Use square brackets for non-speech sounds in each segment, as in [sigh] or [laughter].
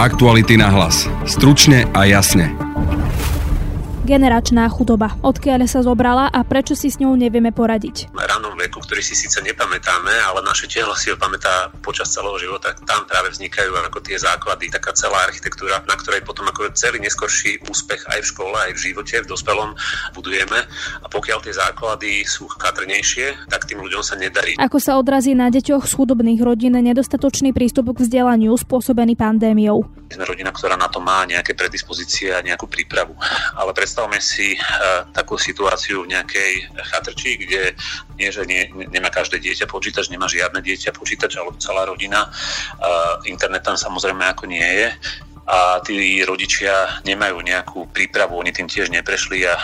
Aktuality na hlas. Stručne a jasne. Generačná chudoba. Odkiaľ sa zobrala a prečo si s ňou nevieme poradiť? veku, ktorý si síce nepamätáme, ale naše telo si ho pamätá počas celého života. Tam práve vznikajú ako tie základy, taká celá architektúra, na ktorej potom ako celý neskorší úspech aj v škole, aj v živote, v dospelom budujeme. A pokiaľ tie základy sú chatrnejšie, tak tým ľuďom sa nedarí. Ako sa odrazí na deťoch z chudobných rodín nedostatočný prístup k vzdelaniu spôsobený pandémiou? Sme rodina, ktorá na to má nejaké predispozície a nejakú prípravu. Ale predstavme si uh, takú situáciu v nejakej chatrči, kde nie, že nie, nemá každé dieťa počítač, nemá žiadne dieťa počítač alebo celá rodina. Internet tam samozrejme ako nie je a tí rodičia nemajú nejakú prípravu, oni tým tiež neprešli a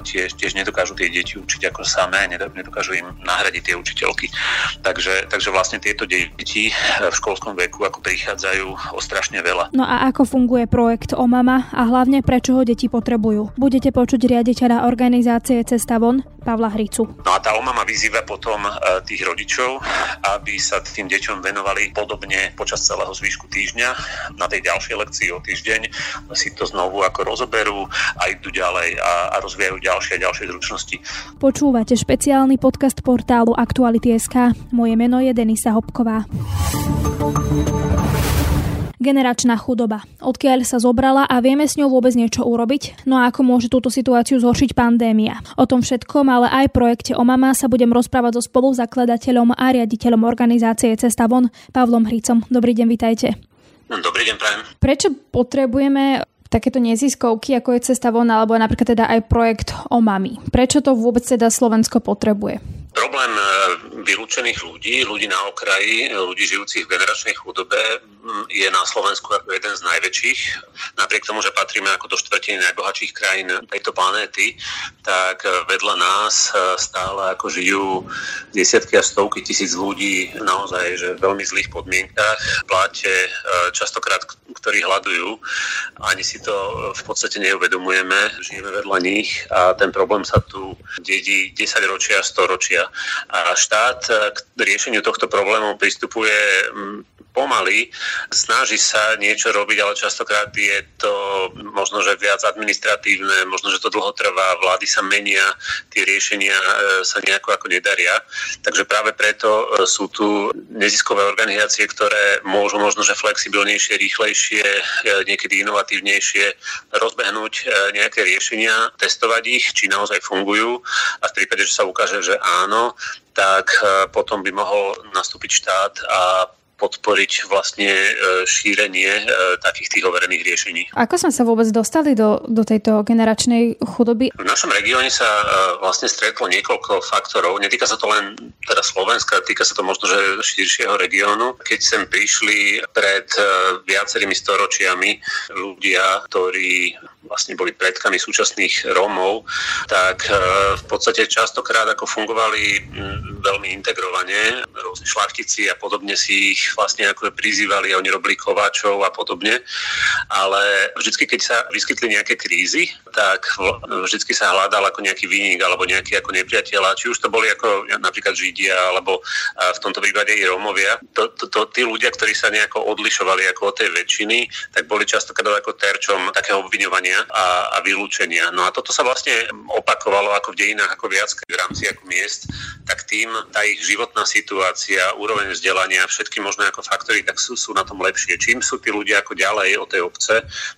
tiež, tiež nedokážu tie deti učiť ako samé, nedokážu im nahradiť tie učiteľky. Takže, takže vlastne tieto deti v školskom veku ako prichádzajú o strašne veľa. No a ako funguje projekt O mama a hlavne prečo ho deti potrebujú? Budete počuť riaditeľa organizácie Cesta von, Pavla Hricu. No a tá O mama vyzýva potom e, tých rodičov, aby sa tým deťom venovali podobne počas celého zvyšku týždňa na tej ďalšej lekcii si o týždeň, si to znovu ako rozoberú a idú ďalej a, a rozvíjajú ďalšie a ďalšie zručnosti. Počúvate špeciálny podcast portálu Aktuality.sk. Moje meno je Denisa Hopková. Generačná chudoba. Odkiaľ sa zobrala a vieme s ňou vôbec niečo urobiť? No a ako môže túto situáciu zhoršiť pandémia? O tom všetkom, ale aj projekte o mama sa budem rozprávať so spoluzakladateľom a riaditeľom organizácie Cesta von, Pavlom Hricom. Dobrý deň, vitajte. No, dobrý deň, prajem. Prečo potrebujeme takéto neziskovky, ako je Cesta von, alebo napríklad teda aj projekt o mami? Prečo to vôbec teda Slovensko potrebuje? Problém e, vylúčených ľudí, ľudí na okraji, ľudí žijúcich v generačnej chudobe je na Slovensku ako jeden z najväčších. Napriek tomu, že patríme ako do štvrtiny najbohatších krajín tejto planéty, tak vedľa nás e, stále ako žijú desiatky a stovky tisíc ľudí naozaj že v veľmi zlých podmienkach, v pláte, e, častokrát ktorí hľadujú. Ani si to v podstate neuvedomujeme, žijeme vedľa nich a ten problém sa tu dedí 10 ročia, 100 ročia. A štát k riešeniu tohto problému pristupuje mm, pomaly, snaží sa niečo robiť, ale častokrát je to možno, že viac administratívne, možno, že to dlho trvá, vlády sa menia, tie riešenia e, sa nejako ako nedaria. Takže práve preto e, sú tu neziskové organizácie, ktoré môžu možno, že flexibilnejšie, rýchlejšie, e, niekedy inovatívnejšie rozbehnúť nejaké riešenia, testovať ich, či naozaj fungujú a v prípade, že sa ukáže, že áno, tak potom by mohol nastúpiť štát a podporiť vlastne e, šírenie e, takých tých overených riešení. Ako sme sa vôbec dostali do, do tejto generačnej chudoby? V našom regióne sa e, vlastne stretlo niekoľko faktorov. Netýka sa to len teda Slovenska, týka sa to možno, že širšieho regiónu. Keď sem prišli pred viacerými storočiami ľudia, ktorí vlastne boli predkami súčasných Rómov, tak v podstate častokrát ako fungovali veľmi integrovane, rôzni šlachtici a podobne si ich vlastne ako prizývali oni robili kováčov a podobne. Ale vždycky, keď sa vyskytli nejaké krízy, tak vždycky sa hľadal ako nejaký výnik alebo nejaký ako nepriateľ. Či už to boli ako napríklad Židia alebo v tomto prípade i Rómovia. To, to, to, tí ľudia, ktorí sa nejako odlišovali ako od tej väčšiny, tak boli častokrát ako terčom takého obviňovania a, a vylúčenia. No a toto sa vlastne opakovalo ako v dejinách ako viac v rámci ako miest, tak tým tá ich životná situácia, úroveň vzdelania, všetky možné ako faktory, tak sú, sú na tom lepšie. Čím sú tí ľudia ako ďalej od tej obce,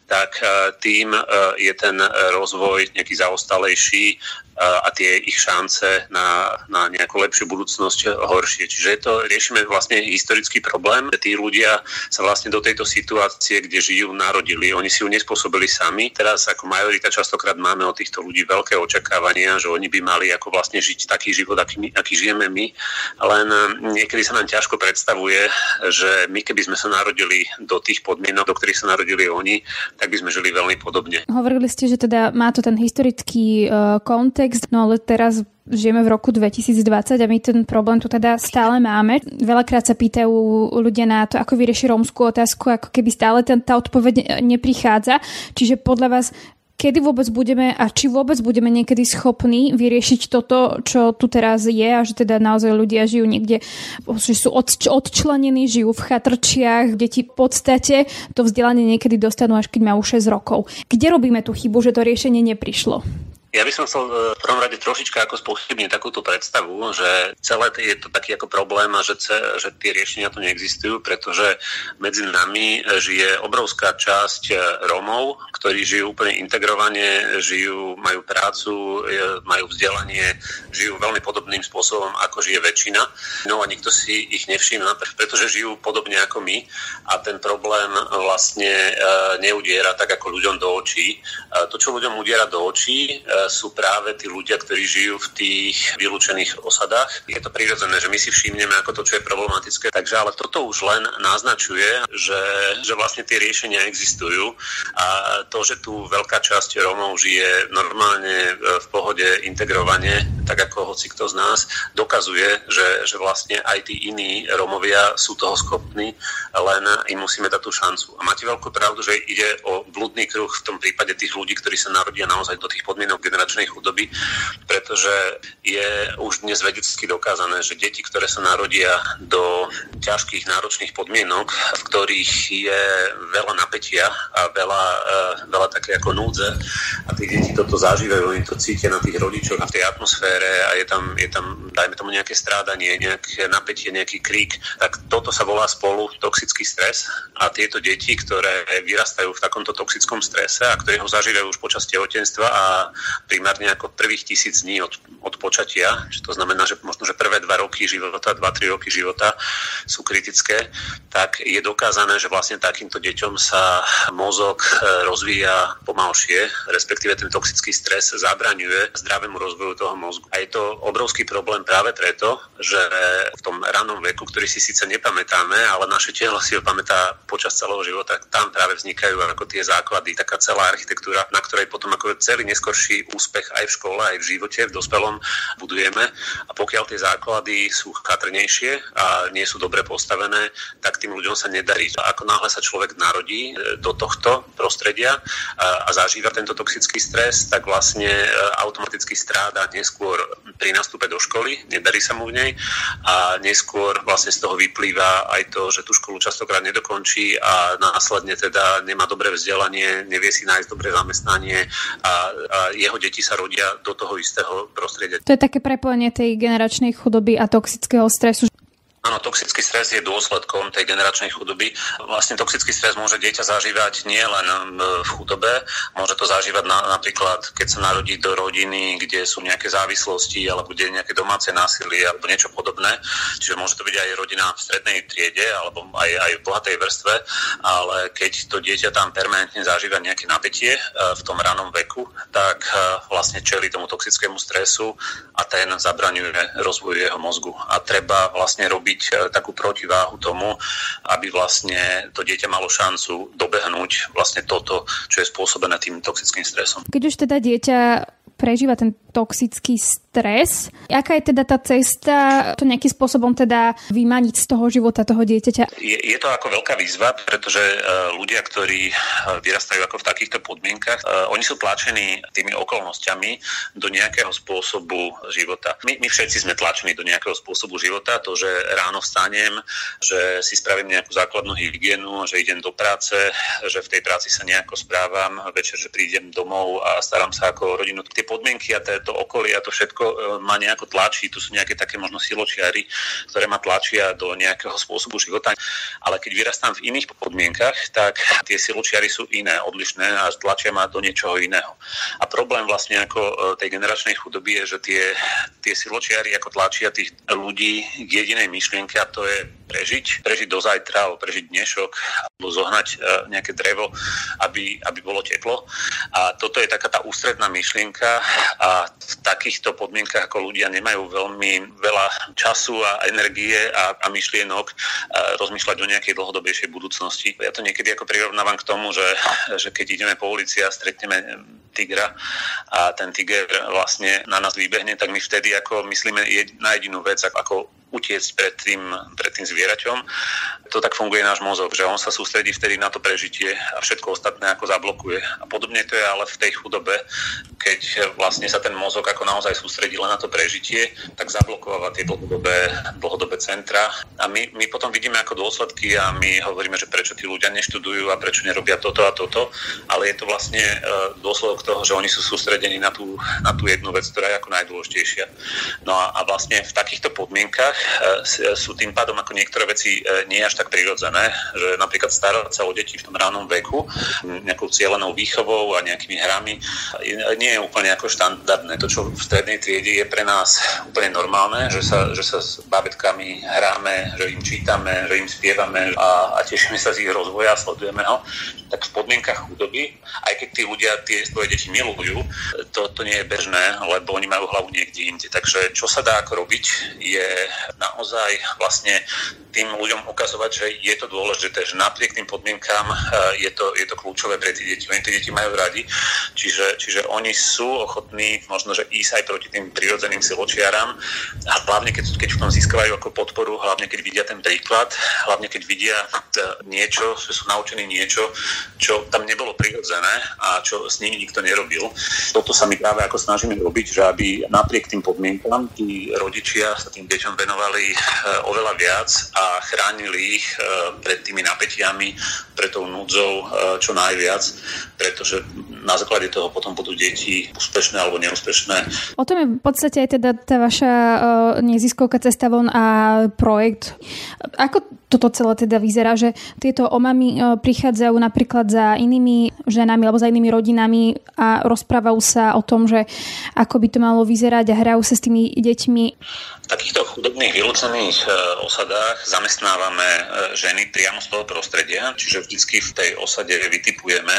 tak eh, tým eh, je ten eh, rozvoj nejaký zaostalejší a tie ich šance na, na nejakú lepšiu budúcnosť horšie. Čiže to riešime vlastne historický problém. Tí ľudia sa vlastne do tejto situácie, kde žijú, narodili. Oni si ju nespôsobili sami. Teraz ako majorita častokrát máme od týchto ľudí veľké očakávania, že oni by mali ako vlastne žiť taký život, aký, my, aký žijeme my. Len niekedy sa nám ťažko predstavuje, že my keby sme sa narodili do tých podmienok, do ktorých sa narodili oni, tak by sme žili veľmi podobne. Hovorili ste, že teda má to ten historický uh, kontext, no ale teraz žijeme v roku 2020 a my ten problém tu teda stále máme. Veľakrát sa pýtajú ľudia na to, ako vyrieši rómskú otázku, ako keby stále ten, tá odpoveď neprichádza. Čiže podľa vás kedy vôbec budeme a či vôbec budeme niekedy schopní vyriešiť toto, čo tu teraz je a že teda naozaj ľudia žijú niekde, že sú od, odčlenení, žijú v chatrčiach, deti v podstate to vzdelanie niekedy dostanú až keď majú 6 rokov. Kde robíme tú chybu, že to riešenie neprišlo? Ja by som chcel e, v prvom rade trošička ako spochybniť takúto predstavu, že celé je to taký ako problém a že, že tie riešenia tu neexistujú, pretože medzi nami žije obrovská časť e, Rómov, ktorí žijú úplne integrovane, žijú, majú prácu, e, majú vzdelanie, žijú veľmi podobným spôsobom, ako žije väčšina. No a nikto si ich nevšíma, pretože žijú podobne ako my a ten problém vlastne neudiera tak ako ľuďom do očí. To, čo ľuďom udiera do očí, sú práve tí ľudia, ktorí žijú v tých vylúčených osadách. Je to prirodzené, že my si všimneme ako to, čo je problematické. Takže ale toto už len naznačuje, že, že vlastne tie riešenia existujú a to, že tu veľká časť Rómov žije normálne v pohode integrovane, tak ako hoci kto z nás, dokazuje, že, že vlastne aj tí iní Rómovia sú toho schopní, len im musíme dať tú šancu. A máte veľkú pravdu, že ide o blúdny kruh v tom prípade tých ľudí, ktorí sa narodia naozaj do tých podmienok generačnej chudoby, pretože je už dnes vedecky dokázané, že deti, ktoré sa narodia do ťažkých, náročných podmienok, v ktorých je veľa napätia a veľa, eh, veľa také ako núdze a tí deti toto zažívajú, oni to cítia na tých rodičoch a v tej atmosfére a je tam, je tam dajme tomu nejaké strádanie, nejaké napätie, nejaký krík, tak toto sa volá spolu toxický stres. A tieto deti, ktoré vyrastajú v takomto toxickom strese a ktoré ho zažívajú už počas tehotenstva a primárne ako prvých tisíc dní od, od počatia, čo to znamená, že možno, že prvé dva roky života, dva, tri roky života sú kritické, tak je dokázané, že vlastne takýmto deťom sa mozog e, rozvíja pomalšie, respektíve ten toxický stres zabraňuje zdravému rozvoju toho mozgu. A je to obrovský problém práve preto, že v tom ranom veku, ktorý si síce nepamätáme, ale naše telo si ho pamätá počas celého života, tam práve vznikajú ako tie základy, taká celá architektúra, na ktorej potom ako celý neskorší úspech aj v škole, aj v živote, v dospelom budujeme. A pokiaľ tie základy sú chatrnejšie a nie sú dobre postavené, tak tým ľuďom sa nedarí. Ako náhle sa človek narodí e, do tohto prostredia a, a zažíva tento toxický stres, tak vlastne e, automaticky stráda neskôr pri nastupe do školy, nedarí sa mu v nej a neskôr vlastne z toho vyplýva aj to, že tú školu častokrát nedokončí a následne teda nemá dobré vzdelanie, nevie si nájsť dobré zamestnanie a, a jeho deti sa rodia do toho istého prostredia. To je také prepojenie tej generačnej chudoby a toxického stresu. Áno, toxický stres je dôsledkom tej generačnej chudoby. Vlastne toxický stres môže dieťa zažívať nie len v chudobe, môže to zažívať na, napríklad, keď sa narodí do rodiny, kde sú nejaké závislosti alebo kde je nejaké domáce násilie alebo niečo podobné. Čiže môže to byť aj rodina v strednej triede alebo aj, aj v bohatej vrstve, ale keď to dieťa tam permanentne zažíva nejaké napätie e, v tom ranom veku, tak e, vlastne čeli tomu toxickému stresu a ten zabraňuje rozvoju jeho mozgu. A treba vlastne robiť vytvoriť e, takú protiváhu tomu, aby vlastne to dieťa malo šancu dobehnúť vlastne toto, čo je spôsobené tým toxickým stresom. Keď už teda dieťa prežíva ten toxický stres. Aká je teda tá cesta to nejakým spôsobom teda vymaniť z toho života toho dieťaťa? Je, je to ako veľká výzva, pretože uh, ľudia, ktorí uh, vyrastajú ako v takýchto podmienkach, uh, oni sú tlačení tými okolnostiami do nejakého spôsobu života. My, my všetci sme tlačení do nejakého spôsobu života, to, že ráno vstanem, že si spravím nejakú základnú hygienu, že idem do práce, že v tej práci sa nejako správam, večer, že prídem domov a starám sa ako rodinu. Tie podmienky a to okolie a to všetko e, ma nejako tlačí. Tu sú nejaké také možno siločiary, ktoré ma tlačia do nejakého spôsobu života. Ale keď vyrastám v iných podmienkach, tak tie siločiary sú iné, odlišné a tlačia ma do niečoho iného. A problém vlastne ako e, tej generačnej chudoby je, že tie, tie siločiary ako tlačia tých ľudí k jedinej myšlienke a to je prežiť, prežiť do zajtra, alebo prežiť dnešok, alebo zohnať e, nejaké drevo, aby, aby bolo teplo. A toto je taká tá ústredná myšlienka a v takýchto podmienkach ako ľudia nemajú veľmi veľa času a energie a, a myšlienok a rozmýšľať o nejakej dlhodobejšej budúcnosti. Ja to niekedy ako prirovnávam k tomu, že, že keď ideme po ulici a stretneme tigra a ten tiger vlastne na nás vybehne, tak my vtedy ako myslíme na jedinú vec, ako utiecť pred tým, pred tým zvieraťom. To tak funguje náš mozog, že on sa sústredí vtedy na to prežitie a všetko ostatné ako zablokuje. A podobne to je ale v tej chudobe, keď vlastne sa ten mozog ako naozaj sústredí len na to prežitie, tak zablokováva tie dlhodobé, dlhodobé centra. A my, my potom vidíme ako dôsledky a my hovoríme, že prečo tí ľudia neštudujú a prečo nerobia toto a toto, ale je to vlastne e, dôsledok toho, že oni sú sústredení na tú, na tú jednu vec, ktorá je ako najdôležitejšia. No a, a vlastne v takýchto podmienkach sú tým pádom ako niektoré veci e, nie až tak prirodzené, že napríklad starať sa o deti v tom ránom veku nejakou cieľenou výchovou a nejakými hrami nie je úplne ako štandardné. To, čo v strednej triede je pre nás úplne normálne, že sa, že sa s babetkami hráme, že im čítame, že im spievame a, a tešíme sa z ich rozvoja, sledujeme ho, tak v podmienkach chudoby, aj keď tí ľudia tie svoje deti milujú, to, to nie je bežné, lebo oni majú hlavu niekde inde. Takže čo sa dá ako robiť, je naozaj vlastne tým ľuďom ukazovať, že je to dôležité, že napriek tým podmienkám eh, je to, je to kľúčové pre tie deti. Oni tie deti majú radi, čiže, čiže oni sú ochotní možno, že ísť aj proti tým prirodzeným siločiaram a hlavne keď, keď v tom získavajú ako podporu, hlavne keď vidia ten príklad, hlavne keď vidia eh, niečo, že sú naučení niečo, čo tam nebolo prirodzené a čo s nimi nikto nerobil. Toto sa my práve ako snažíme robiť, že aby napriek tým podmienkam tí rodičia sa tým deťom venovali eh, oveľa viac a chránili ich e, pred tými napätiami, pred tou núdzou e, čo najviac, pretože na základe toho potom budú deti úspešné alebo neúspešné. O tom je v podstate aj teda tá vaša neziskovka Cesta von a projekt. Ako toto celé teda vyzerá, že tieto omamy uh, prichádzajú napríklad za inými ženami alebo za inými rodinami a rozprávajú sa o tom, že ako by to malo vyzerať a hrajú sa s tými deťmi. Takýchto chudobných vylúcených uh, osadách zamestnávame uh, ženy priamo z toho prostredia, čiže vždycky v tej osade vytipujeme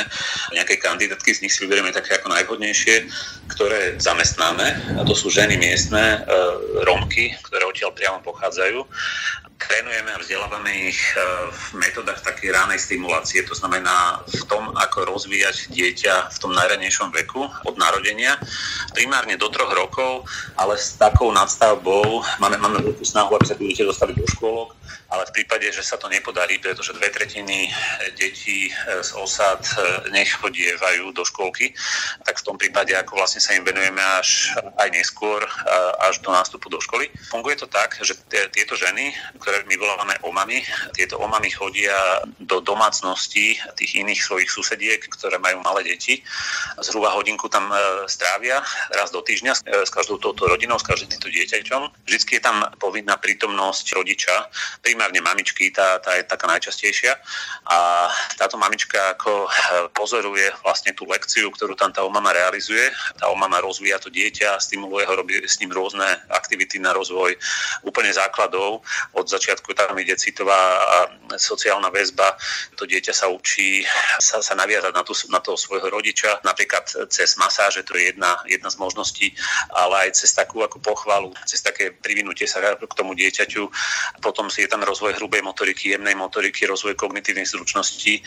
nejaké kandidátky, z nich si vyberieme také ako najvhodnejšie, ktoré zamestnáme. A to sú ženy miestne, e, Romky, ktoré odtiaľ priamo pochádzajú. Trénujeme a vzdelávame ich e, v metodách takej ránej stimulácie, to znamená v tom, ako rozvíjať dieťa v tom najranejšom veku od narodenia, primárne do troch rokov, ale s takou nadstavbou máme, máme veľkú snahu, aby sa tie dieťa dostali do škôlok, ale v prípade, že sa to nepodarí, pretože dve tretiny detí z osad nechodievajú do škôlky, tak v tom prípade ako vlastne sa im venujeme až aj neskôr, až do nástupu do školy. Funguje to tak, že tieto ženy, ktoré my voláme omami, tieto omami chodia do domácností tých iných svojich susediek, ktoré majú malé deti. Zhruba hodinku tam e, strávia raz do týždňa e, s každou touto rodinou, s každým týmto dieťaťom. Vždycky je tam povinná prítomnosť rodiča, primárne mamičky, tá, tá je taká najčastejšia. A táto mamička ako e, pozoruje vlastne tú lekciu, ktorú tam tá omama realizuje. Tá omama rozvíja to dieťa, stimuluje ho, robí s ním rôzne aktivity na rozvoj úplne základov. Od začiatku tam ide citová a sociálna väzba. To dieťa sa učí sa, sa naviazať na, tú, na toho svojho rodiča, napríklad cez masáže, to je jedna, jedna z možností, ale aj cez takú ako pochvalu, cez také privinutie sa k tomu dieťaťu. Potom si tam rozvoj hrubej motoriky, jemnej motoriky, rozvoj kognitívnych zručností.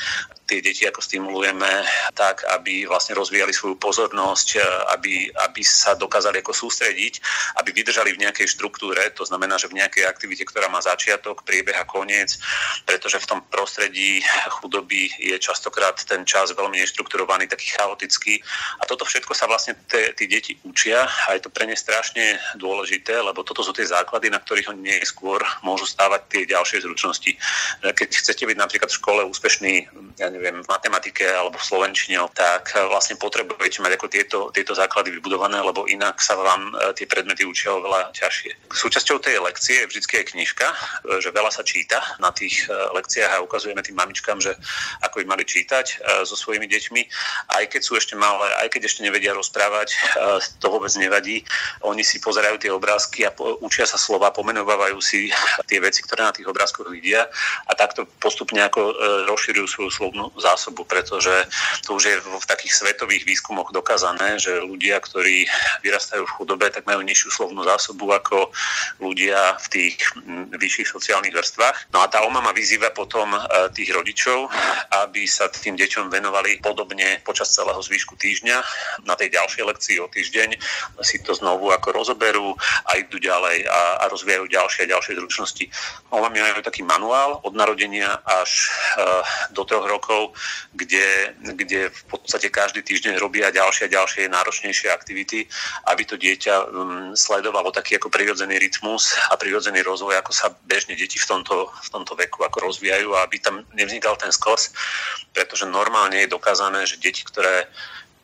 Tie deti ako stimulujeme tak, aby vlastne rozvíjali svoju pozornosť, e, aby, aby sa dokázali ako sústrediť, aby vydržali v nejakej štruktúre, to znamená, že v nejakej aktivite, ktorá má začiatok, priebeh a koniec, pretože v tom prostredí chudoby je častokrát ten čas veľmi neštrukturovaný, taký chaotický a toto všetko sa vlastne tí deti učia a je to pre ne strašne dôležité, lebo toto sú tie základy, na ktorých oni neskôr môžu stávať tie ďalšie zručnosti. Keď chcete byť napríklad v škole úspešný, ja neviem, v matematike alebo v slovenčine, tak vlastne potrebujete mať ako tieto, tieto základy vybudované, lebo inak sa vám e, tie predmety učia oveľa ťažšie. Súčasťou tej lekcie je vždy je knižka, e, že veľa sa číta na tých lekciách a ukazujeme tým mamičkám, že ako by mali čítať so svojimi deťmi. Aj keď sú ešte malé, aj keď ešte nevedia rozprávať, to vôbec nevadí. Oni si pozerajú tie obrázky a učia sa slova, pomenovávajú si tie veci, ktoré na tých obrázkoch vidia a takto postupne ako rozširujú svoju slovnú zásobu, pretože to už je v takých svetových výskumoch dokázané, že ľudia, ktorí vyrastajú v chudobe, tak majú nižšiu slovnú zásobu ako ľudia v tých vyšších sociálnych vrstvách. No a tá omama vyzýva potom tých rodičov, aby sa tým deťom venovali podobne počas celého zvyšku týždňa. Na tej ďalšej lekcii o týždeň si to znovu ako rozoberú a idú ďalej a, a rozvíjajú ďalšie a ďalšie zručnosti. Omami majú taký manuál od narodenia až uh, do troch rokov, kde, kde v podstate každý týždeň robia ďalšie a ďalšie náročnejšie aktivity, aby to dieťa um, sledovalo taký ako prirodzený rytmus a prirodzený rozvoj, ako sa bežne deti v tomto, v tomto veku ako rozvíjajú a aby tam nevznikal ten skos, pretože normálne je dokázané, že deti, ktoré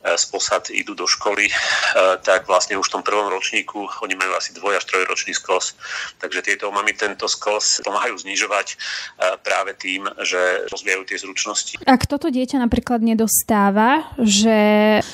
z posad idú do školy, e, tak vlastne už v tom prvom ročníku oni majú asi dvoj až trojročný skos. Takže tieto mami tento skos pomáhajú znižovať e, práve tým, že rozvíjajú tie zručnosti. Ak toto dieťa napríklad nedostáva, že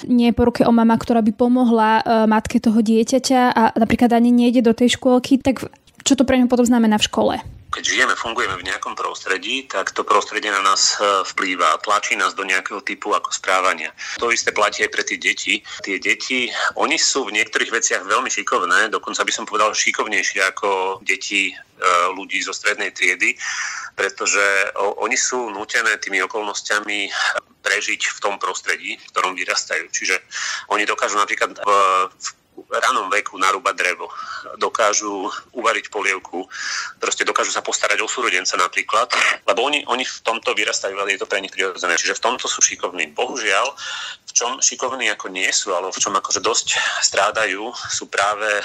nie je po ruke o mama, ktorá by pomohla matke toho dieťaťa a napríklad ani nejde do tej škôlky, tak čo to pre ňu potom znamená v škole? Keď žijeme, fungujeme v nejakom prostredí, tak to prostredie na nás e, vplýva, tlačí nás do nejakého typu ako správania. To isté platí aj pre tie deti. Tie deti, oni sú v niektorých veciach veľmi šikovné, dokonca by som povedal šikovnejšie ako deti e, ľudí zo strednej triedy, pretože oni sú nútené tými okolnostiami prežiť v tom prostredí, v ktorom vyrastajú. Čiže oni dokážu napríklad v ranom veku narúbať drevo, dokážu uvariť polievku, proste dokážu sa postarať o súrodenca napríklad, lebo oni, oni v tomto vyrastajú, ale je to pre nich prirodzené. Čiže v tomto sú šikovní. Bohužiaľ, v čom šikovní ako nie sú, ale v čom akože dosť strádajú, sú práve e,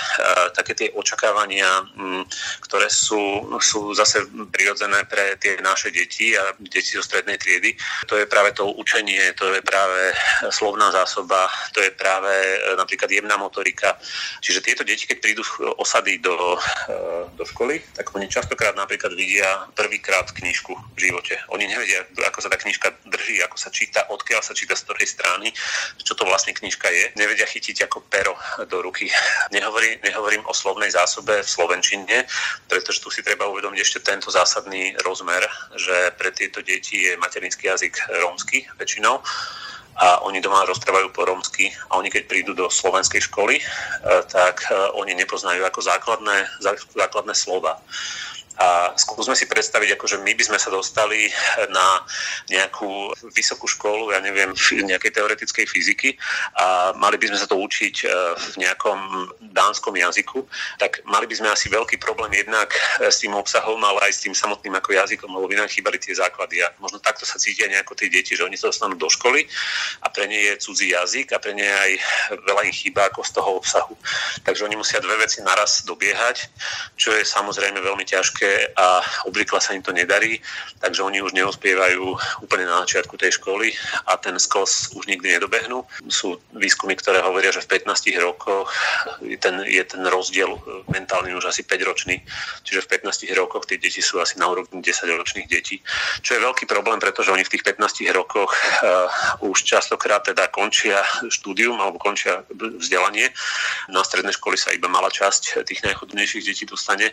také tie očakávania, m, ktoré sú, sú zase prirodzené pre tie naše deti a deti zo strednej triedy. To je práve to učenie, to je práve slovná zásoba, to je práve e, napríklad jemná motorika, jazyka. Čiže tieto deti, keď prídu osady do, eh, do školy, tak oni častokrát napríklad vidia prvýkrát knižku v živote. Oni nevedia, ako sa tá knižka drží, ako sa číta, odkiaľ sa číta z ktorej strany, čo to vlastne knižka je. Nevedia chytiť ako pero do ruky. Nehovorím, nehovorím o slovnej zásobe v slovenčine, pretože tu si treba uvedomiť ešte tento zásadný rozmer, že pre tieto deti je materinský jazyk rómsky väčšinou a oni doma rozprávajú po rómsky a oni keď prídu do slovenskej školy, e, tak e, oni nepoznajú ako základné, základné slova. A skúsme si predstaviť, akože my by sme sa dostali na nejakú vysokú školu, ja neviem, nejakej teoretickej fyziky a mali by sme sa to učiť e, v nejakom dánskom jazyku, tak mali by sme asi veľký problém jednak s tým obsahom, ale aj s tým samotným ako jazykom, lebo by nám chýbali tie základy. A možno takto sa cítia nejako tie deti, že oni sa dostanú do školy a pre ne je cudzí jazyk a pre ne aj veľa im chýba ako z toho obsahu. Takže oni musia dve veci naraz dobiehať, čo je samozrejme veľmi ťažké a obvykle sa im to nedarí, takže oni už neospievajú úplne na začiatku tej školy a ten skos už nikdy nedobehnú. Sú výskumy, ktoré hovoria, že v 15 rokoch je ten, je ten rozdiel mentálny už asi 5 ročný, čiže v 15 rokoch tie deti sú asi na úrovni 10 ročných detí, čo je veľký problém, pretože oni v tých 15 rokoch uh, už častokrát teda končia štúdium alebo končia vzdelanie. Na strednej školy sa iba malá časť tých najchodnejších detí dostane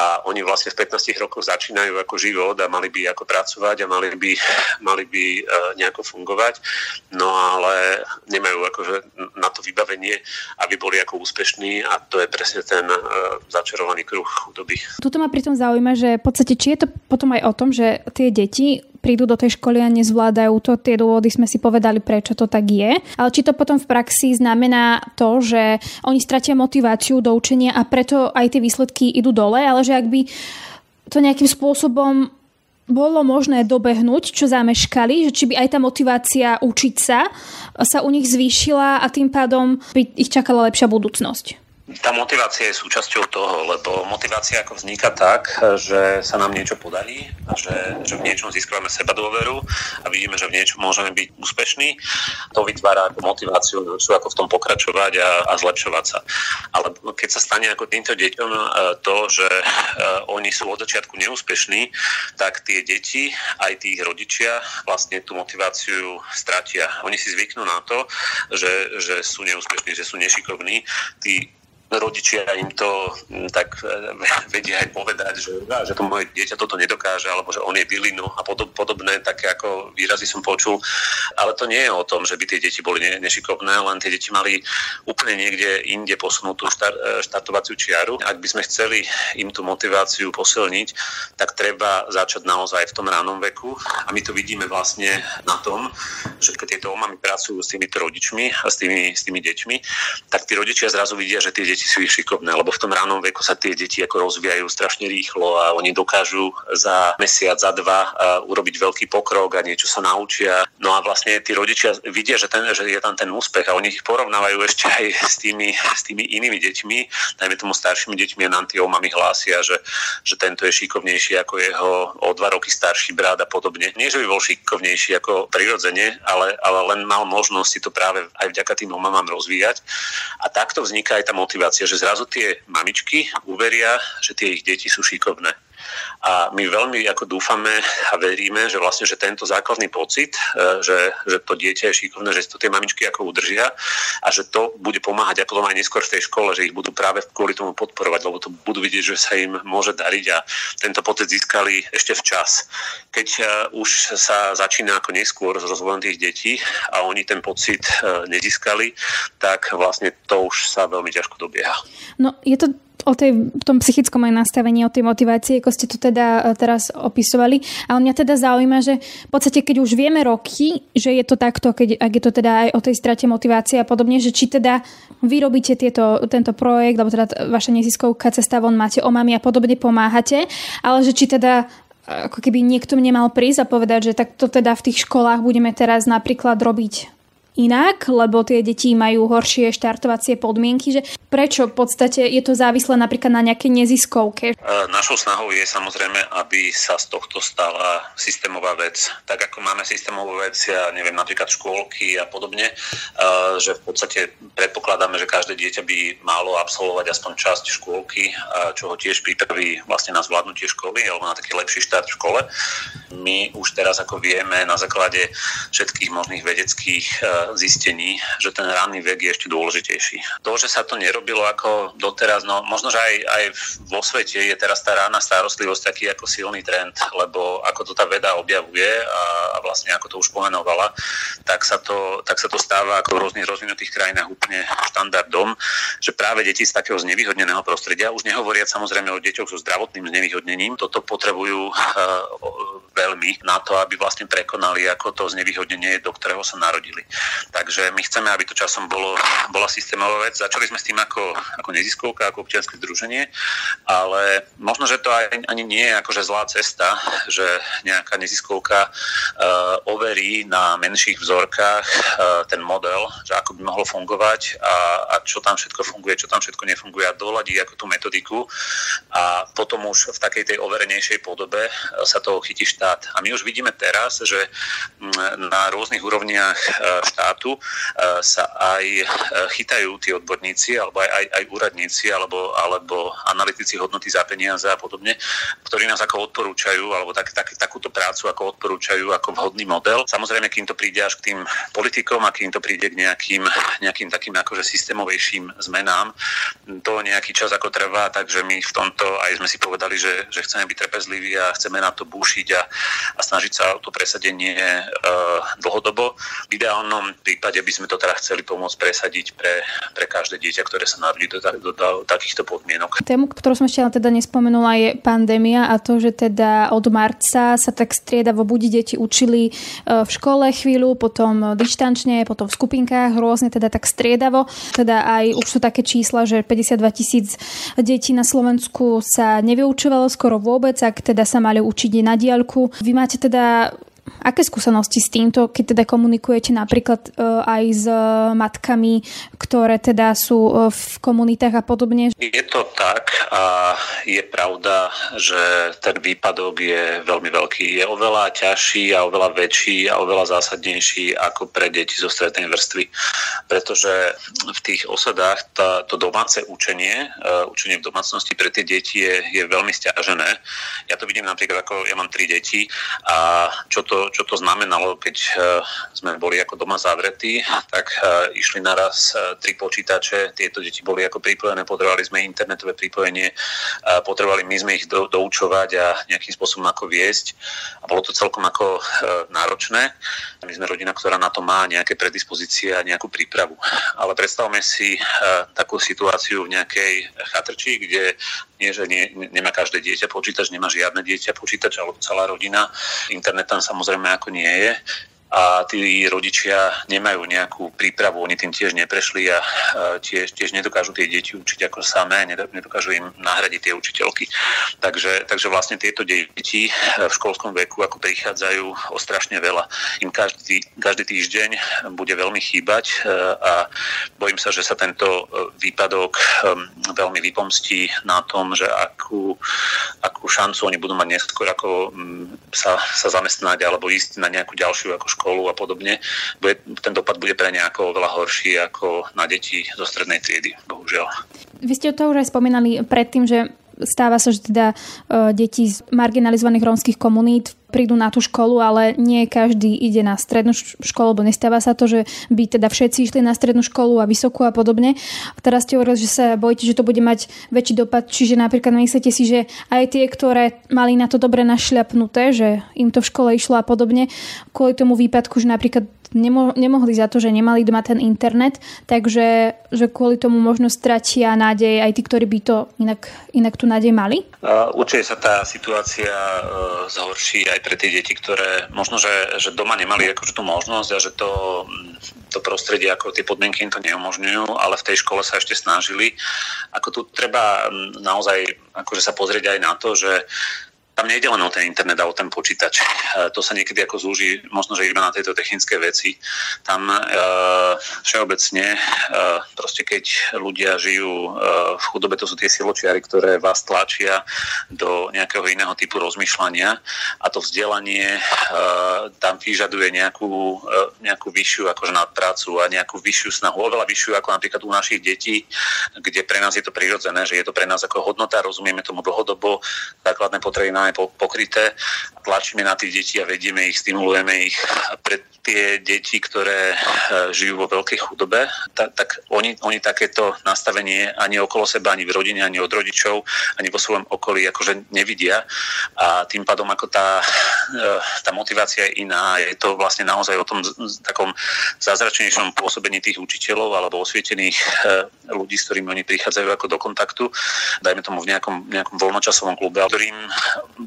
a oni vlastne v 15 rokoch začínajú ako život a mali by ako pracovať a mali by, mali by e, nejako fungovať, no ale nemajú akože na to vybavenie, aby boli ako úspešní a to je presne ten e, začarovaný kruh chudoby. Tuto ma pritom zaujíma, že v podstate či je to potom aj o tom, že tie deti prídu do tej školy a nezvládajú to. Tie dôvody sme si povedali, prečo to tak je. Ale či to potom v praxi znamená to, že oni stratia motiváciu do učenia a preto aj tie výsledky idú dole, ale že ak by to nejakým spôsobom bolo možné dobehnúť, čo zameškali, že či by aj tá motivácia učiť sa sa u nich zvýšila a tým pádom by ich čakala lepšia budúcnosť. Tá motivácia je súčasťou toho, lebo motivácia ako vzniká tak, že sa nám niečo podarí a že, že v niečom získavame seba dôveru a vidíme, že v niečom môžeme byť úspešní. To vytvára ako motiváciu, sú ako v tom pokračovať a, a zlepšovať sa. Ale keď sa stane ako týmto deťom e, to, že e, oni sú od začiatku neúspešní, tak tie deti, aj tí rodičia vlastne tú motiváciu stratia. Oni si zvyknú na to, že, že sú neúspešní, že sú nešikovní. Tí rodičia im to mm, tak e, [laughs] vedia aj povedať, že, že to moje dieťa toto nedokáže, alebo že on je bylinu a podobné také ako výrazy som počul. Ale to nie je o tom, že by tie deti boli nešikovné, len tie deti mali úplne niekde inde posunutú štart, e, štartovaciu čiaru. Ak by sme chceli im tú motiváciu posilniť, tak treba začať naozaj v tom ránom veku. A my to vidíme vlastne na tom, že keď tieto omamy pracujú s týmito rodičmi a s tými, s tými deťmi, tak tí rodičia zrazu vidia, že tie deti sú ich šikovné, lebo v tom ránom veku sa tie deti ako rozvíjajú strašne rýchlo a oni dokážu za mesiac, za dva urobiť veľký pokrok a niečo sa naučia. No a vlastne tí rodičia vidia, že, ten, že je tam ten úspech a oni ich porovnávajú ešte aj s tými, s tými inými deťmi, najmä tomu staršími deťmi a nám tie omamy hlásia, že, že tento je šikovnejší ako jeho o dva roky starší brat a podobne. Nie, že by bol šikovnejší ako prirodzene, ale, ale len mal možnosť si to práve aj vďaka tým omamám rozvíjať. A takto vzniká aj tá motivácia motivácia, že zrazu tie mamičky uveria, že tie ich deti sú šikovné. A my veľmi ako dúfame a veríme, že vlastne, že tento základný pocit, e, že, že to dieťa je šikovné, že to tie mamičky ako udržia a že to bude pomáhať ako aj neskôr v tej škole, že ich budú práve kvôli tomu podporovať, lebo to budú vidieť, že sa im môže dariť a tento pocit získali ešte včas. Keď e, už sa začína ako neskôr s rozvojom tých detí a oni ten pocit e, nezískali, tak vlastne to už sa veľmi ťažko dobieha. No je to o tej, tom psychickom aj nastavení, o tej motivácii, ako ste to teda e, teraz opisovali. A mňa teda zaujíma, že v podstate, keď už vieme roky, že je to takto, keď, ak je to teda aj o tej strate motivácie a podobne, že či teda vy robíte tieto, tento projekt, alebo teda vaša neziskovka Cesta von máte o mami a podobne pomáhate, ale že či teda e, ako keby niekto nemal prísť a povedať, že takto teda v tých školách budeme teraz napríklad robiť inak, lebo tie deti majú horšie štartovacie podmienky, že prečo v podstate je to závislé napríklad na nejakej neziskovke? E, našou snahou je samozrejme, aby sa z tohto stala systémová vec. Tak ako máme systémovú vec, ja neviem, napríklad škôlky a podobne, e, že v podstate predpokladáme, že každé dieťa by malo absolvovať aspoň časť škôlky, čo ho tiež pripraví vlastne na zvládnutie školy alebo na taký lepší štart v škole. My už teraz ako vieme na základe všetkých možných vedeckých e, zistení, že ten ranný vek je ešte dôležitejší. To, že sa to nerobilo ako doteraz, no možno, že aj, aj vo svete je teraz tá rána starostlivosť taký ako silný trend, lebo ako to tá veda objavuje a, a vlastne ako to už pomenovala, tak sa to, tak sa to stáva ako v rôznych rozvinutých krajinách úplne štandardom, že práve deti z takého znevýhodneného prostredia, už nehovoriať samozrejme o deťoch so zdravotným znevýhodnením, toto potrebujú uh, veľmi na to, aby vlastne prekonali ako to znevýhodnenie, do ktorého sa narodili. Takže my chceme, aby to časom bolo, bola systémová vec. Začali sme s tým ako, ako neziskovka, ako občianske združenie, ale možno, že to aj, ani nie je akože zlá cesta, že nejaká neziskovka uh, overí na menších vzorkách uh, ten model, že ako by mohlo fungovať a, a čo tam všetko funguje, čo tam všetko nefunguje a doladí ako tú metodiku a potom už v takej tej overenejšej podobe sa toho chytí štát. A my už vidíme teraz, že mm, na rôznych úrovniach e, štátu e, sa aj e, chytajú tí odborníci alebo aj, aj, aj úradníci alebo, alebo analytici hodnoty za peniaze a podobne, ktorí nás ako odporúčajú alebo tak, tak, takúto prácu ako odporúčajú ako vhodný model. Samozrejme, kým to príde až k tým politikom a kým to príde k nejakým, nejakým takým akože systémovejším zmenám, to nejaký čas ako trvá, takže my v tomto aj sme si povedali, že, že chceme byť trpezliví a chceme na to búšiť a, a snažiť sa o to presadenie uh. V ideálnom prípade by sme to teda chceli pomôcť presadiť pre, pre každé dieťa, ktoré sa narodí do, do, do, do takýchto podmienok. Tému, ktorú som ešte teda nespomenula, je pandémia a to, že teda od marca sa tak striedavo buď deti učili uh, v škole chvíľu, potom dištančne, potom v skupinkách, rôzne teda tak striedavo. Teda aj už sú také čísla, že 52 tisíc detí na Slovensku sa nevyučovalo skoro vôbec, ak teda sa mali učiť na diaľku. Vy máte teda Aké skúsenosti s týmto, keď teda komunikujete napríklad e, aj s e, matkami, ktoré teda sú e, v komunitách a podobne? Je to tak a je pravda, že ten výpadok je veľmi veľký. Je oveľa ťažší a oveľa väčší a oveľa zásadnejší ako pre deti zo strednej vrstvy. Pretože v tých osadách tá, to domáce učenie, učenie v domácnosti pre tie deti je, je veľmi stiažené. Ja to vidím napríklad ako, ja mám tri deti a čo to, čo to znamenalo, keď sme boli ako doma zavretí, tak išli naraz tri počítače, tieto deti boli ako pripojené, potrebovali sme internetové pripojenie, potrebovali my sme ich do, doučovať a nejakým spôsobom ako viesť a bolo to celkom ako náročné. My sme rodina, ktorá na to má nejaké predispozície a nejakú prípravu. Ale predstavme si takú situáciu v nejakej chatrči, kde nie, že nie, nemá každé dieťa počítač, nemá žiadne dieťa počítač alebo celá rodina. Internet tam samozrejme ako nie je a tí rodičia nemajú nejakú prípravu, oni tým tiež neprešli a tiež, tiež nedokážu tie deti učiť ako samé, nedokážu im nahradiť tie učiteľky. Takže, takže vlastne tieto deti v školskom veku ako prichádzajú o strašne veľa. Im každý, každý týždeň bude veľmi chýbať e, a bojím sa, že sa tento výpadok e, veľmi vypomstí na tom, že akú, akú šancu oni budú mať neskôr ako sa, sa zamestnať alebo ísť na nejakú ďalšiu ako školu a podobne, bude, ten dopad bude pre nejako oveľa horší ako na deti zo strednej triedy, bohužiaľ. Vy ste to už aj spomínali predtým, že stáva sa, že teda e, deti z marginalizovaných rómskych komunít prídu na tú školu, ale nie každý ide na strednú školu, lebo nestáva sa to, že by teda všetci išli na strednú školu a vysokú a podobne. A teraz ste hovorili, že sa bojíte, že to bude mať väčší dopad, čiže napríklad myslíte si, že aj tie, ktoré mali na to dobre našľapnuté, že im to v škole išlo a podobne, kvôli tomu výpadku, že napríklad nemo- nemohli za to, že nemali doma ten internet, takže že kvôli tomu možno stratia nádej aj tí, ktorí by to inak, inak tú nádej mali? Určite sa tá situácia uh, zhorší aj pre tie deti, ktoré možno, že, že doma nemali akože tú možnosť a že to, to prostredie, ako tie podmienky im to neumožňujú, ale v tej škole sa ešte snažili. Ako tu treba naozaj akože sa pozrieť aj na to, že tam nejde len o ten internet a o ten počítač. E, to sa niekedy ako zúži možno, že iba na tejto technické veci. Tam e, všeobecne, e, proste keď ľudia žijú v chudobe, to sú tie siločiary, ktoré vás tlačia do nejakého iného typu rozmýšľania a to vzdelanie tam vyžaduje nejakú, nejakú vyššiu akože nadprácu a nejakú vyššiu snahu, oveľa vyššiu ako napríklad u našich detí, kde pre nás je to prirodzené, že je to pre nás ako hodnota, rozumieme tomu dlhodobo, základné potreby máme pokryté, tlačíme na tých detí a vedieme ich, stimulujeme ich. Pre tie deti, ktoré e, žijú vo veľkej chudobe, tak, tak oni, oni takéto nastavenie ani okolo seba, ani v rodine, ani od rodičov, ani vo svojom okolí akože nevidia a tým pádom ako tá, e, tá motivácia je iná. Je to vlastne naozaj o tom takom zázračnejšom pôsobení tých učiteľov alebo osvietených e, ľudí, s ktorými oni prichádzajú ako do kontaktu, dajme tomu v nejakom, nejakom voľnočasovom klube, ktorým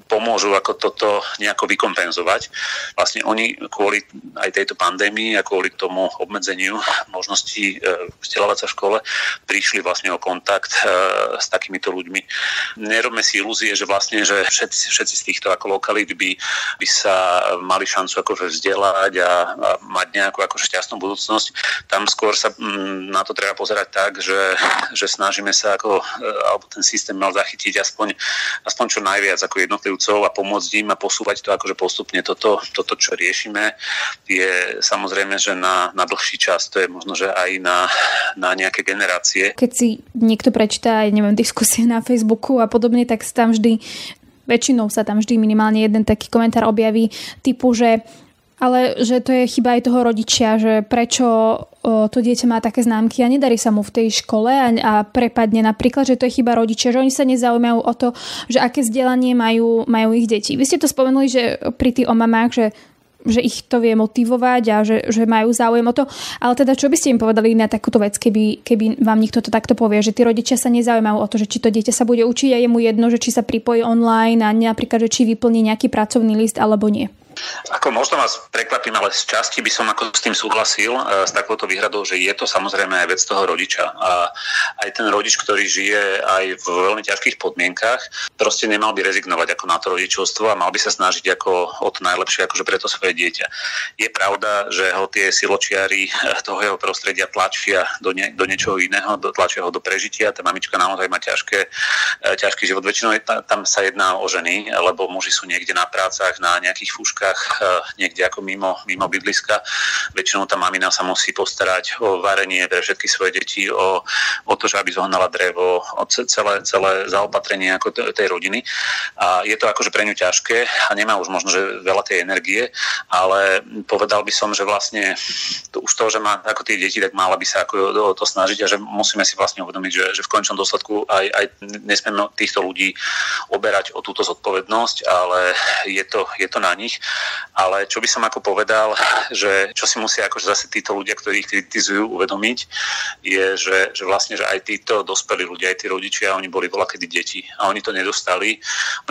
pomôžu ako toto nejako vykompenzovať. Vlastne oni kvôli aj tejto pandémii a kvôli tomu obmedzeniu možností e, vzdelávať sa v škole prišli vlastne o kontakt e, s takýmito ľuďmi. Nerobme si ilúzie, že vlastne, že všetci, všetci z týchto ako lokalít by, by sa mali šancu akože vzdelať a, a mať nejakú akože šťastnú budúcnosť. Tam skôr sa m, na to treba pozerať tak, že, že snažíme sa ako, e, alebo ten systém mal zachytiť aspoň, aspoň čo najviac ako jedno jednotlivcov a pomôcť im a posúvať to akože postupne. Toto, toto čo riešime, je samozrejme, že na, na dlhší čas, to je možno, že aj na, na nejaké generácie. Keď si niekto prečíta aj, neviem, diskusie na Facebooku a podobne, tak tam vždy väčšinou sa tam vždy minimálne jeden taký komentár objaví typu, že ale že to je chyba aj toho rodičia, že prečo to dieťa má také známky a nedarí sa mu v tej škole a, a prepadne napríklad, že to je chyba rodičia, že oni sa nezaujímajú o to, že aké vzdelanie majú, majú ich deti. Vy ste to spomenuli, že pri tých omamách, že že ich to vie motivovať a že, že majú záujem o to. Ale teda čo by ste im povedali na takúto vec, keby, keby vám niekto to takto povie, že tí rodičia sa nezaujímajú o to, že či to dieťa sa bude učiť a je mu jedno, že či sa pripojí online a napríklad, že či vyplní nejaký pracovný list alebo nie. Ako možno vás prekvapím, ale z časti by som ako s tým súhlasil, e, s takouto výhradou, že je to samozrejme aj vec toho rodiča. A aj ten rodič, ktorý žije aj v veľmi ťažkých podmienkach, proste nemal by rezignovať ako na to rodičovstvo a mal by sa snažiť ako o to najlepšie akože pre to svoje dieťa. Je pravda, že ho tie siločiari e, toho jeho prostredia tlačia do, nie, do niečoho iného, do, tlačia ho do prežitia. Tá mamička naozaj má ťažké, e, ťažký život. Väčšinou tam sa jedná o ženy, lebo muži sú niekde na prácach, na nejakých fúškach matkách niekde ako mimo, mimo bydliska. Väčšinou tá mamina sa musí postarať o varenie pre všetky svoje deti, o, o to, že aby zohnala drevo, o celé, celé zaopatrenie ako tej rodiny. A je to akože pre ňu ťažké a nemá už možno, že veľa tej energie, ale povedal by som, že vlastne to, už to, že má ako tie deti, tak mala by sa ako o to snažiť a že musíme si vlastne uvedomiť, že, že v končnom dôsledku aj, aj nesmieme týchto ľudí oberať o túto zodpovednosť, ale je to, je to na nich. Ale čo by som ako povedal, že čo si musia akože zase títo ľudia, ktorí ich kritizujú, uvedomiť, je, že, že vlastne, že aj títo dospelí ľudia, aj tí rodičia, oni boli bola kedy deti a oni to nedostali.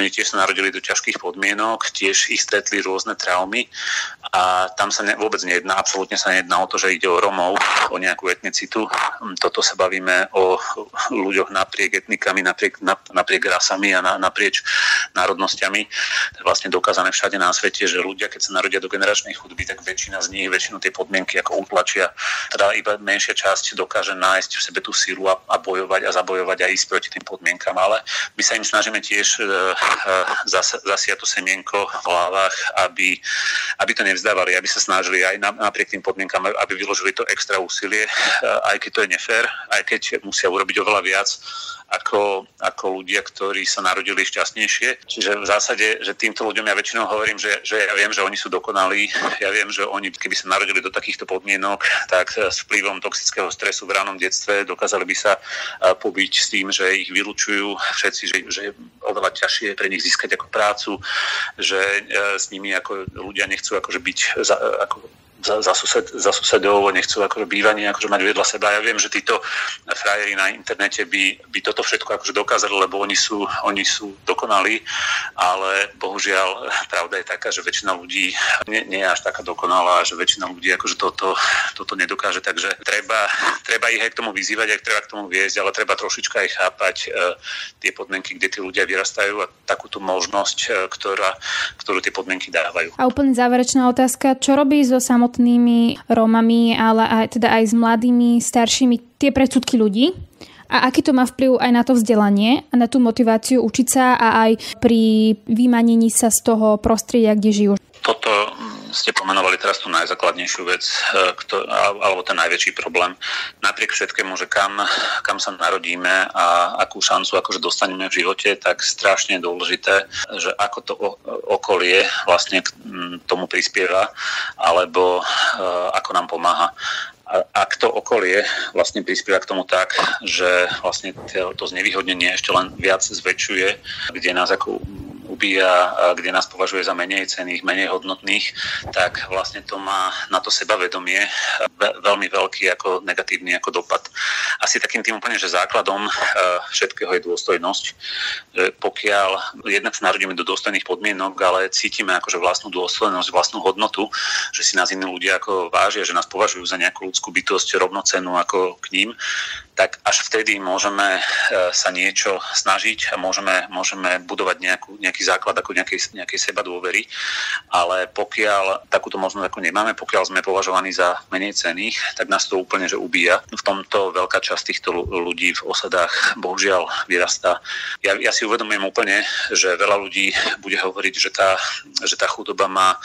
Oni tiež sa narodili do ťažkých podmienok, tiež ich stretli rôzne traumy a tam sa ne, vôbec nejedná, absolútne sa nejedná o to, že ide o Romov, o nejakú etnicitu. Toto sa bavíme o ľuďoch napriek etnikami, napriek, napriek rasami a na, naprieč národnosťami. Vlastne dokázané všade na svete, že ľudia, keď sa narodia do generačnej chudby, tak väčšina z nich, väčšinu tie podmienky ako utlačia. Teda iba menšia časť dokáže nájsť v sebe tú sílu a, a bojovať a zabojovať a ísť proti tým podmienkam. Ale my sa im snažíme tiež e, e, zas, zasiať to semienko v hlavách, aby, aby to nevzdávali, aby sa snažili aj napriek tým podmienkam, aby vyložili to extra úsilie, e, aj keď to je nefér, aj keď musia urobiť oveľa viac ako, ako ľudia, ktorí sa narodili šťastnejšie. Čiže v zásade, že týmto ľuďom ja väčšinou hovorím, že, že ja viem, že oni sú dokonalí, ja viem, že oni, keby sa narodili do takýchto podmienok, tak s vplyvom toxického stresu v ránom detstve dokázali by sa pobiť s tým, že ich vylúčujú všetci, že, že je oveľa ťažšie pre nich získať ako prácu, že e, s nimi ako ľudia nechcú akože byť za, ako za, za, sused, za susedov, nechcú akože bývanie akože mať vedľa seba. Ja viem, že títo frajeri na internete by, by toto všetko akože dokázali, lebo oni sú, oni sú dokonalí, ale bohužiaľ pravda je taká, že väčšina ľudí nie, nie je až taká dokonalá, že väčšina ľudí akože toto, toto nedokáže, takže treba, treba ich aj k tomu vyzývať, aj treba k tomu viesť, ale treba trošička aj chápať e, tie podmienky, kde tí ľudia vyrastajú a takúto možnosť, e, ktorá, ktorú tie podmienky dávajú. A úplne záverečná otázka, čo robí so samotným samotnými Rómami, ale aj, teda aj s mladými, staršími, tie predsudky ľudí a aký to má vplyv aj na to vzdelanie a na tú motiváciu učiť sa a aj pri vymanení sa z toho prostredia, kde žijú. Toto ste pomenovali teraz tú najzákladnejšiu vec, e, alebo ten najväčší problém. Napriek všetkému, že kam, kam sa narodíme a akú šancu akože dostaneme v živote, tak strašne dôležité, že ako to okolie vlastne k tomu prispieva, alebo e, ako nám pomáha ak to okolie vlastne prispieva k tomu tak, že vlastne to znevýhodnenie ešte len viac zväčšuje, kde nás ako ubíja, kde nás považuje za menej cených, menej hodnotných, tak vlastne to má na to sebavedomie veľmi veľký ako negatívny ako dopad. Asi takým tým úplne, že základom všetkého je dôstojnosť. Pokiaľ jednak sa narodíme do dôstojných podmienok, ale cítime akože vlastnú dôstojnosť, vlastnú hodnotu, že si nás iní ľudia ako vážia, že nás považujú za nejakú ľudskú bytosť rovnocennú ako k ním, tak až vtedy môžeme sa niečo snažiť a môžeme, môžeme budovať nejakú, nejaký základ ako nejakej, nejakej seba dôvery, ale pokiaľ takúto možnosť ako nemáme, pokiaľ sme považovaní za menej cených, tak nás to úplne že ubíja. V tomto veľká časť týchto ľudí v osadách bohužiaľ vyrastá. Ja, ja si uvedomujem úplne, že veľa ľudí bude hovoriť, že tá, že tá chudoba má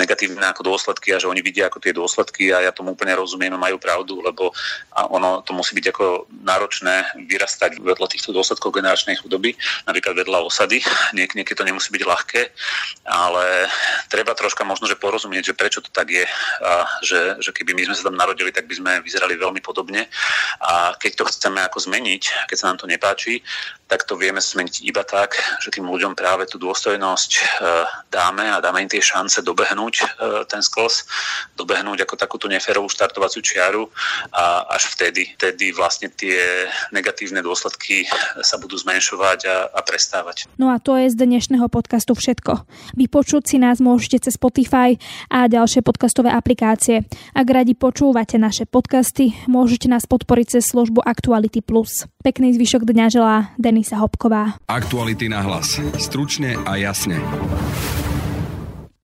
negatívne ako dôsledky a že oni vidia ako tie dôsledky a ja tomu úplne rozumiem a majú pravdu, lebo ono to musí byť ako náročné vyrastať vedľa týchto dôsledkov generačnej chudoby, napríklad vedľa osady. Niek- niekedy to nemusí byť ľahké, ale treba troška možno, že porozumieť, že prečo to tak je a že, že keby my sme sa tam narodili, tak by sme vyzerali veľmi podobne a keď to chceme ako zmeniť, keď sa nám to nepáči, tak to vieme zmeniť iba tak, že tým ľuďom práve tú dôstojnosť e, dáme a dáme im tie šance dobehnúť e, ten sklos, dobehnúť ako takúto neférovú štartovaciu čiaru a až vtedy, vtedy vlastne tie negatívne dôsledky sa budú zmenšovať a, a prestávať. No a to je z dnešného podcastu všetko. Vypočuť si nás môžete cez Spotify a ďalšie podcastové aplikácie. Ak radi počúvate naše podcasty, môžete nás podporiť cez službu Actuality Plus. Pekný zvyšok dňa želá Den Denisa Hopková. Aktuality na hlas. Stručne a jasne.